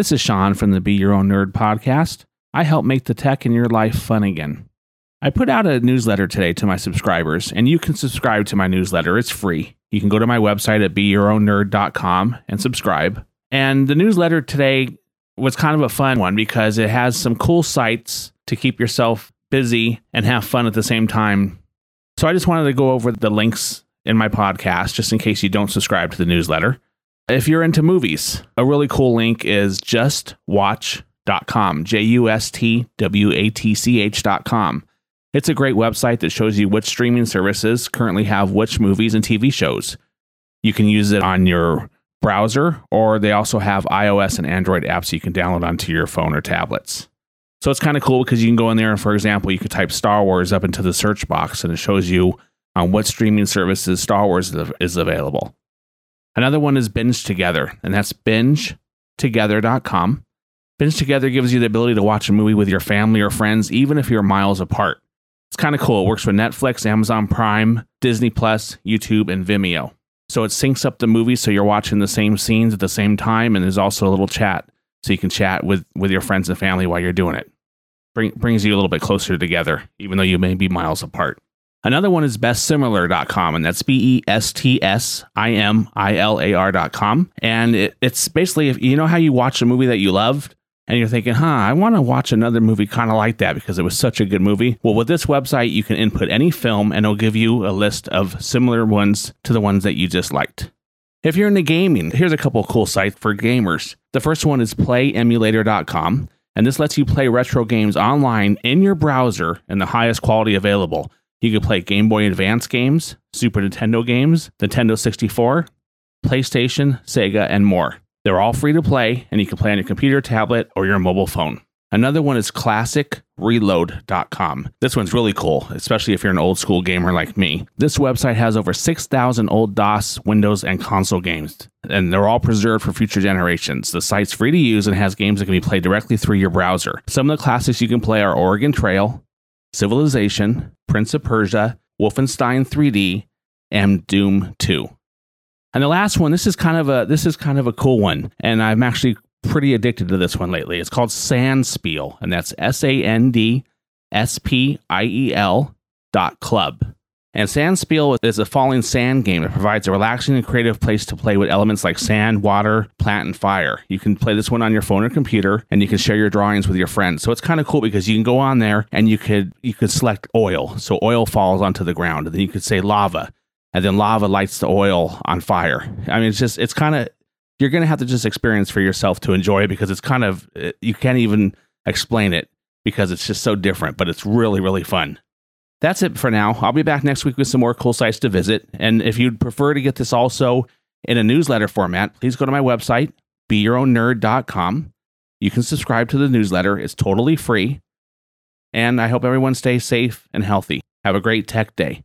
This is Shawn from the Be Your Own Nerd podcast. I help make the tech in your life fun again. I put out a newsletter today to my subscribers, and you can subscribe to my newsletter. It's free. You can go to my website at beyourownnerd.com and subscribe. And the newsletter today was kind of a fun one because it has some cool sites to keep yourself busy and have fun at the same time. So I just wanted to go over the links in my podcast just in case you don't subscribe to the newsletter. If you're into movies, a really cool link is justwatch.com, J U S T W A T C H.com. It's a great website that shows you which streaming services currently have which movies and TV shows. You can use it on your browser, or they also have iOS and Android apps you can download onto your phone or tablets. So it's kind of cool because you can go in there and, for example, you could type Star Wars up into the search box and it shows you on what streaming services Star Wars is available. Another one is Binge Together, and that's bingetogether.com. Binge Together gives you the ability to watch a movie with your family or friends, even if you're miles apart. It's kind of cool. It works with Netflix, Amazon Prime, Disney Plus, YouTube, and Vimeo. So it syncs up the movie so you're watching the same scenes at the same time, and there's also a little chat so you can chat with, with your friends and family while you're doing it. Bring, brings you a little bit closer together, even though you may be miles apart. Another one is bestsimilar.com, and that's B E S T S I M I L A R.com. And it, it's basically, if you know how you watch a movie that you loved, and you're thinking, huh, I want to watch another movie kind of like that because it was such a good movie. Well, with this website, you can input any film and it'll give you a list of similar ones to the ones that you just liked. If you're into gaming, here's a couple cool sites for gamers. The first one is playemulator.com, and this lets you play retro games online in your browser in the highest quality available. You can play Game Boy Advance games, Super Nintendo games, Nintendo 64, PlayStation, Sega, and more. They're all free to play, and you can play on your computer, tablet, or your mobile phone. Another one is classicreload.com. This one's really cool, especially if you're an old school gamer like me. This website has over 6,000 old DOS, Windows, and console games, and they're all preserved for future generations. The site's free to use and has games that can be played directly through your browser. Some of the classics you can play are Oregon Trail, Civilization, Prince of Persia, Wolfenstein 3D, and Doom 2. And the last one, this is kind of a this is kind of a cool one, and I'm actually pretty addicted to this one lately. It's called Sandspiel, and that's S A N D S P I E L dot club. And Sandspiel is a falling sand game that provides a relaxing and creative place to play with elements like sand, water, plant, and fire. You can play this one on your phone or computer, and you can share your drawings with your friends. So it's kind of cool because you can go on there and you could you could select oil, so oil falls onto the ground, and then you could say lava, and then lava lights the oil on fire. I mean, it's just it's kind of you're gonna have to just experience for yourself to enjoy it because it's kind of eh, you can't even explain it because it's just so different, but it's really really fun. That's it for now. I'll be back next week with some more cool sites to visit. And if you'd prefer to get this also in a newsletter format, please go to my website, beyourownnerd.com. You can subscribe to the newsletter, it's totally free. And I hope everyone stays safe and healthy. Have a great tech day.